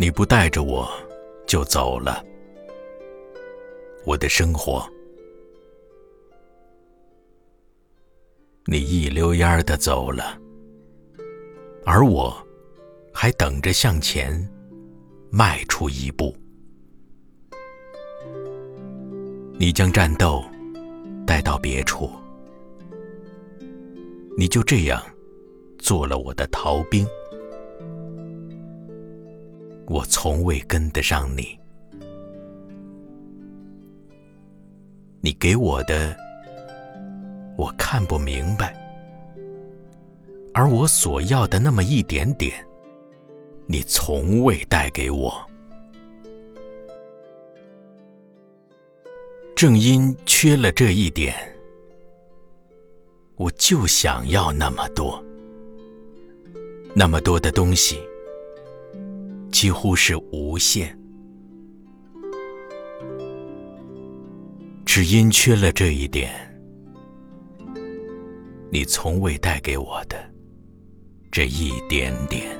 你不带着我就走了，我的生活，你一溜烟的走了，而我还等着向前迈出一步。你将战斗带到别处，你就这样做了我的逃兵。我从未跟得上你，你给我的我看不明白，而我所要的那么一点点，你从未带给我。正因缺了这一点，我就想要那么多，那么多的东西。几乎是无限，只因缺了这一点，你从未带给我的这一点点。